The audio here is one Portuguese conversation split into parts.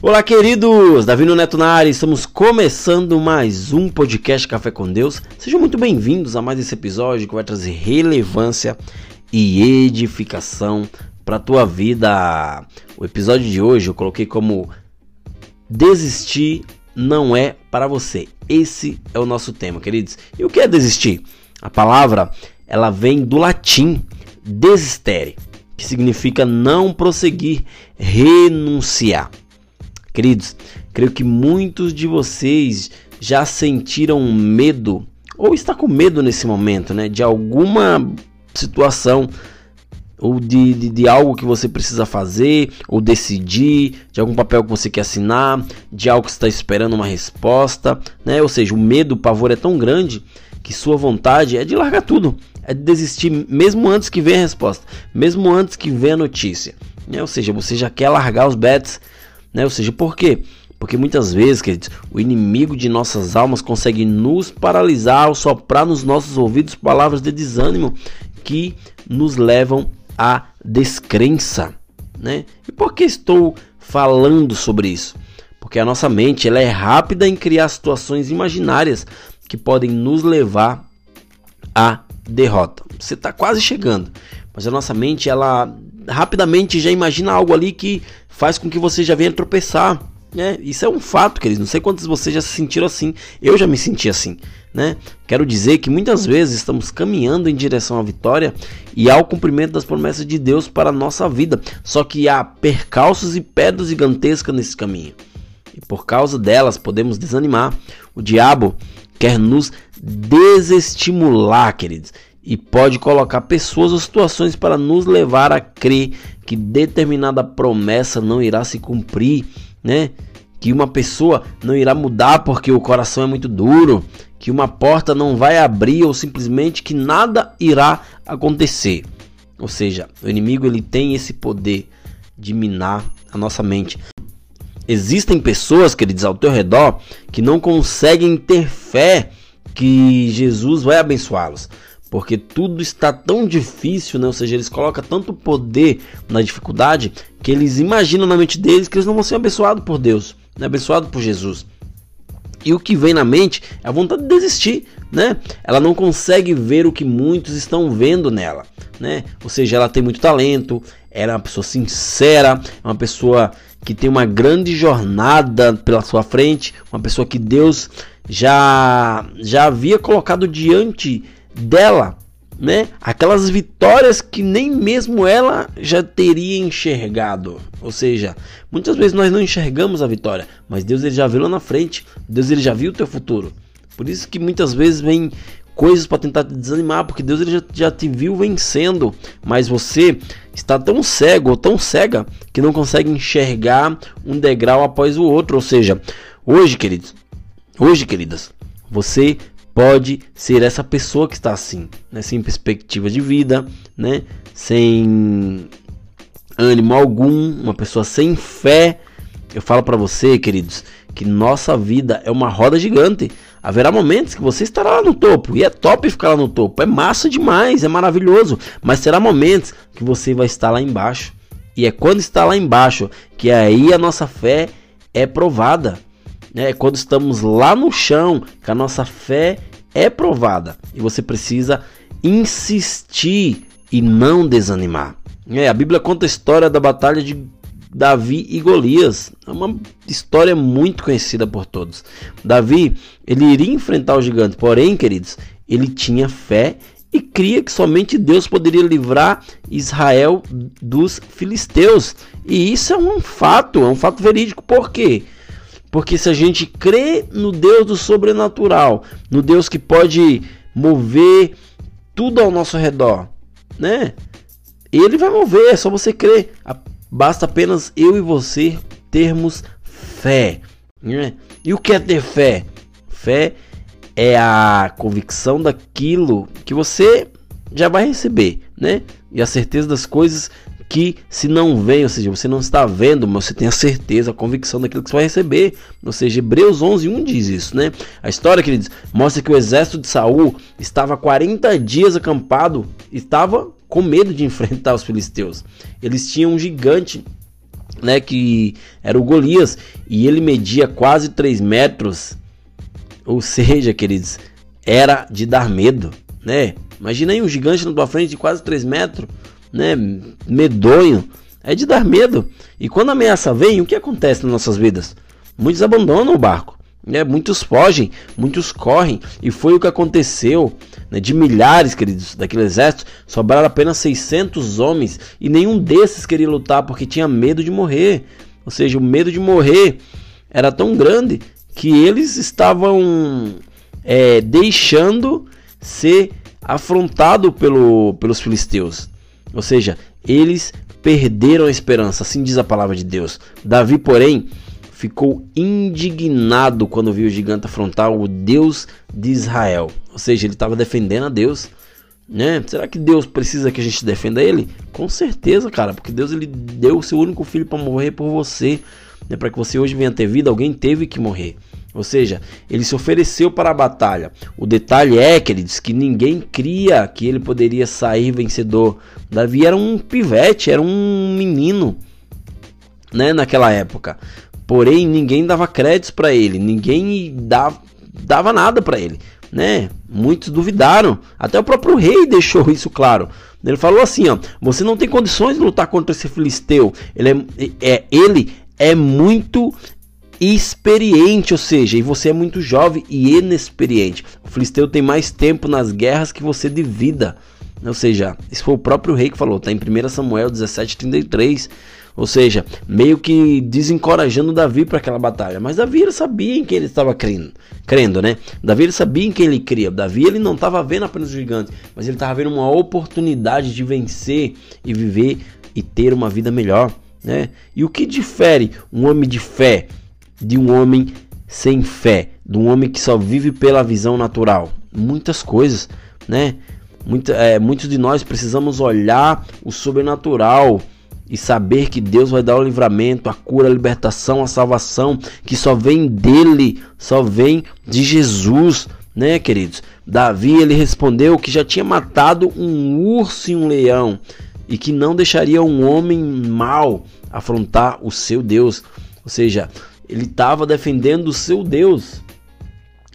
Olá, queridos! Davi Neto na área, estamos começando mais um podcast Café com Deus. Sejam muito bem-vindos a mais esse episódio que vai trazer relevância e edificação para a tua vida. O episódio de hoje eu coloquei como Desistir não é para você. Esse é o nosso tema, queridos. E o que é desistir? A palavra ela vem do latim desistere, que significa não prosseguir, renunciar. Queridos, creio que muitos de vocês já sentiram medo ou está com medo nesse momento, né, de alguma situação ou de, de, de, algo que você precisa fazer ou decidir, de algum papel que você quer assinar, de algo que está esperando uma resposta, né? Ou seja, o medo, o pavor é tão grande que sua vontade é de largar tudo, é de desistir mesmo antes que venha a resposta, mesmo antes que venha a notícia, né? Ou seja, você já quer largar os bets né? Ou seja, por quê? Porque muitas vezes, queridos, o inimigo de nossas almas consegue nos paralisar ao soprar nos nossos ouvidos palavras de desânimo que nos levam à descrença, né? E por que estou falando sobre isso? Porque a nossa mente ela é rápida em criar situações imaginárias que podem nos levar à derrota. Você está quase chegando, mas a nossa mente ela rapidamente já imagina algo ali que faz com que você já venha tropeçar. Né? Isso é um fato, queridos. Não sei quantos de vocês já se sentiram assim. Eu já me senti assim. Né? Quero dizer que muitas vezes estamos caminhando em direção à vitória e ao cumprimento das promessas de Deus para a nossa vida. Só que há percalços e pedras gigantescas nesse caminho. E por causa delas podemos desanimar. O diabo quer nos desestimular, queridos e pode colocar pessoas ou situações para nos levar a crer que determinada promessa não irá se cumprir, né? Que uma pessoa não irá mudar porque o coração é muito duro, que uma porta não vai abrir ou simplesmente que nada irá acontecer. Ou seja, o inimigo ele tem esse poder de minar a nossa mente. Existem pessoas, queridos, ao teu redor que não conseguem ter fé que Jesus vai abençoá-los porque tudo está tão difícil, né? Ou seja, eles colocam tanto poder na dificuldade que eles imaginam na mente deles que eles não vão ser abençoados por Deus, né? abençoados por Jesus. E o que vem na mente é a vontade de desistir, né? Ela não consegue ver o que muitos estão vendo nela, né? Ou seja, ela tem muito talento, ela é uma pessoa sincera, é uma pessoa que tem uma grande jornada pela sua frente, uma pessoa que Deus já já havia colocado diante dela, né? Aquelas vitórias que nem mesmo ela já teria enxergado. Ou seja, muitas vezes nós não enxergamos a vitória, mas Deus ele já viu lá na frente. Deus ele já viu o teu futuro. Por isso que muitas vezes vem coisas para tentar te desanimar, porque Deus ele já, já te viu vencendo, mas você está tão cego ou tão cega que não consegue enxergar um degrau após o outro. Ou seja, hoje, queridos, hoje, queridas, você pode ser essa pessoa que está assim, né? sem perspectiva de vida, né? sem ânimo algum, uma pessoa sem fé. Eu falo para você, queridos, que nossa vida é uma roda gigante. Haverá momentos que você estará lá no topo, e é top ficar lá no topo, é massa demais, é maravilhoso, mas será momentos que você vai estar lá embaixo. E é quando está lá embaixo que aí a nossa fé é provada. É quando estamos lá no chão que a nossa fé é provada e você precisa insistir e não desanimar. É, a Bíblia conta a história da batalha de Davi e Golias. É uma história muito conhecida por todos. Davi, ele iria enfrentar o gigante, porém, queridos, ele tinha fé e cria que somente Deus poderia livrar Israel dos filisteus. E isso é um fato, é um fato verídico. Por quê? Porque se a gente crê no Deus do sobrenatural, no Deus que pode mover tudo ao nosso redor, né? Ele vai mover, é só você crer. Basta apenas eu e você termos fé. Né? E o que é ter fé? Fé é a convicção daquilo que você já vai receber, né? E a certeza das coisas que se não vem, ou seja, você não está vendo, mas você tem a certeza, a convicção daquilo que você vai receber. Ou seja, Hebreus 11, 1 diz isso, né? A história, queridos, mostra que o exército de Saul estava 40 dias acampado, estava com medo de enfrentar os filisteus. Eles tinham um gigante né, que era o Golias, e ele media quase 3 metros. Ou seja, queridos, era de dar medo, né? Imagina aí um gigante na tua frente de quase 3 metros, né? Medonho. É de dar medo. E quando a ameaça vem, o que acontece nas nossas vidas? Muitos abandonam o barco. Né? Muitos fogem, muitos correm. E foi o que aconteceu. Né? De milhares, queridos, daquele exército, sobraram apenas 600 homens. E nenhum desses queria lutar porque tinha medo de morrer. Ou seja, o medo de morrer era tão grande que eles estavam é, deixando ser afrontado pelo, pelos filisteus. Ou seja, eles perderam a esperança, assim diz a palavra de Deus. Davi, porém, ficou indignado quando viu o gigante afrontar o Deus de Israel. Ou seja, ele estava defendendo a Deus. Né? Será que Deus precisa que a gente defenda ele? Com certeza, cara, porque Deus ele deu o seu único filho para morrer por você, né? para que você hoje venha ter vida, alguém teve que morrer. Ou seja, ele se ofereceu para a batalha. O detalhe é, queridos, que ninguém cria que ele poderia sair vencedor. Davi era um pivete, era um menino, né, naquela época. Porém, ninguém dava créditos para ele, ninguém dava, dava nada para ele, né? Muitos duvidaram. Até o próprio rei deixou isso claro. Ele falou assim, ó: "Você não tem condições de lutar contra esse filisteu. Ele é, é ele é muito experiente, ou seja, e você é muito jovem e inexperiente. O filisteu tem mais tempo nas guerras que você de vida. Ou seja, isso foi o próprio rei que falou, tá em 1 Samuel 17:33. Ou seja, meio que desencorajando Davi para aquela batalha. Mas Davi sabia em quem ele estava crendo, crendo, né? Davi sabia em quem ele cria. Davi ele não estava vendo apenas o gigante, mas ele estava vendo uma oportunidade de vencer e viver e ter uma vida melhor, né? E o que difere um homem de fé de um homem sem fé, de um homem que só vive pela visão natural. Muitas coisas, né? É, muitos de nós precisamos olhar o sobrenatural e saber que Deus vai dar o livramento, a cura, a libertação, a salvação, que só vem dele, só vem de Jesus, né, queridos? Davi ele respondeu que já tinha matado um urso e um leão e que não deixaria um homem mau afrontar o seu Deus. Ou seja, ele estava defendendo o seu Deus.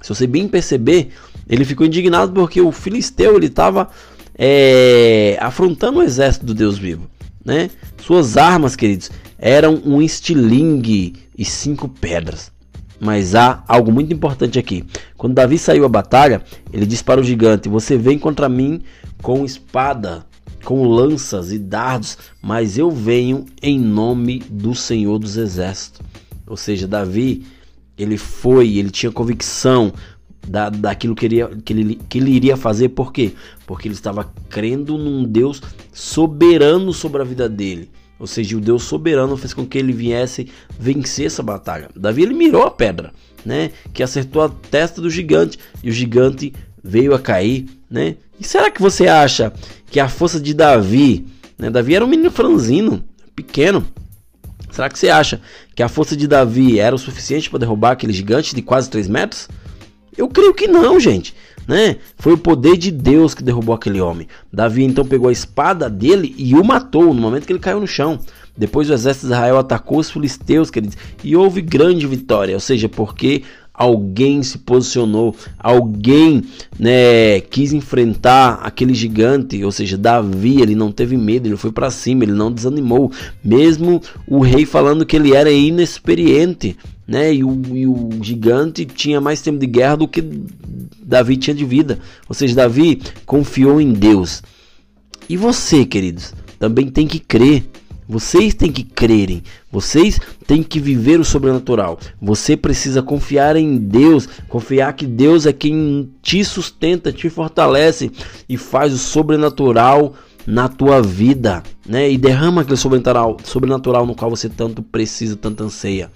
Se você bem perceber, ele ficou indignado porque o filisteu ele estava é, afrontando o exército do Deus vivo, né? Suas armas, queridos, eram um estilingue e cinco pedras. Mas há algo muito importante aqui. Quando Davi saiu à batalha, ele disse para o gigante: Você vem contra mim com espada, com lanças e dardos, mas eu venho em nome do Senhor dos Exércitos. Ou seja, Davi, ele foi, ele tinha convicção da, daquilo que ele, que, ele, que ele iria fazer, por quê? Porque ele estava crendo num Deus soberano sobre a vida dele. Ou seja, o Deus soberano fez com que ele viesse vencer essa batalha. Davi ele mirou a pedra, né? Que acertou a testa do gigante e o gigante veio a cair, né? E será que você acha que a força de Davi, né? Davi era um menino franzino, pequeno, Será que você acha que a força de Davi era o suficiente para derrubar aquele gigante de quase 3 metros? Eu creio que não, gente. Né? Foi o poder de Deus que derrubou aquele homem. Davi então pegou a espada dele e o matou no momento que ele caiu no chão. Depois o exército de Israel atacou os filisteus, queridos, e houve grande vitória, ou seja, porque alguém se posicionou, alguém né, quis enfrentar aquele gigante, ou seja, Davi, ele não teve medo, ele foi para cima, ele não desanimou, mesmo o rei falando que ele era inexperiente, né, e o, e o gigante tinha mais tempo de guerra do que Davi tinha de vida, ou seja, Davi confiou em Deus. E você, queridos, também tem que crer vocês têm que crerem, vocês têm que viver o sobrenatural. Você precisa confiar em Deus, confiar que Deus é quem te sustenta, te fortalece e faz o sobrenatural na tua vida, né? E derrama aquele sobrenatural, sobrenatural no qual você tanto precisa, tanto anseia.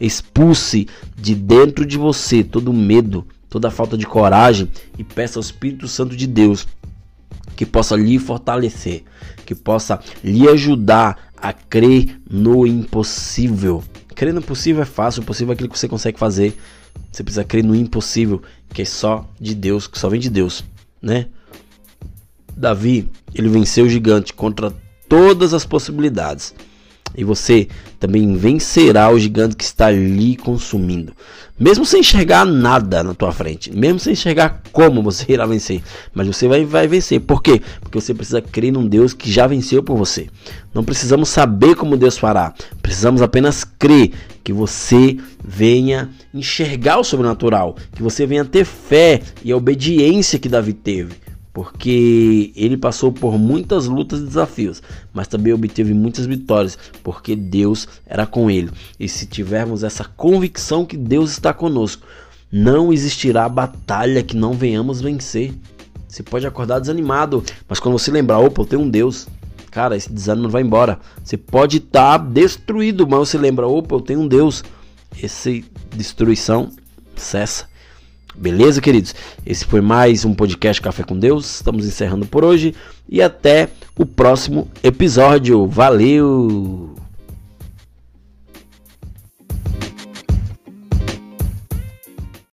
Expulse de dentro de você todo medo, toda falta de coragem e peça ao Espírito Santo de Deus que possa lhe fortalecer, que possa lhe ajudar a crer no impossível. Crer no possível é fácil, o possível é aquilo que você consegue fazer. Você precisa crer no impossível, que é só de Deus, que só vem de Deus, né? Davi, ele venceu o gigante contra todas as possibilidades. E você também vencerá o gigante que está lhe consumindo. Mesmo sem enxergar nada na tua frente, mesmo sem enxergar como você irá vencer, mas você vai, vai vencer. Por quê? Porque você precisa crer num Deus que já venceu por você. Não precisamos saber como Deus fará, precisamos apenas crer que você venha enxergar o sobrenatural, que você venha ter fé e a obediência que Davi teve porque ele passou por muitas lutas e desafios, mas também obteve muitas vitórias, porque Deus era com ele. E se tivermos essa convicção que Deus está conosco, não existirá batalha que não venhamos vencer. Você pode acordar desanimado, mas quando você lembrar, opa, eu tenho um Deus, cara, esse desânimo vai embora. Você pode estar tá destruído, mas você lembra, opa, eu tenho um Deus. Essa destruição cessa. Beleza, queridos? Esse foi mais um podcast Café com Deus. Estamos encerrando por hoje e até o próximo episódio. Valeu!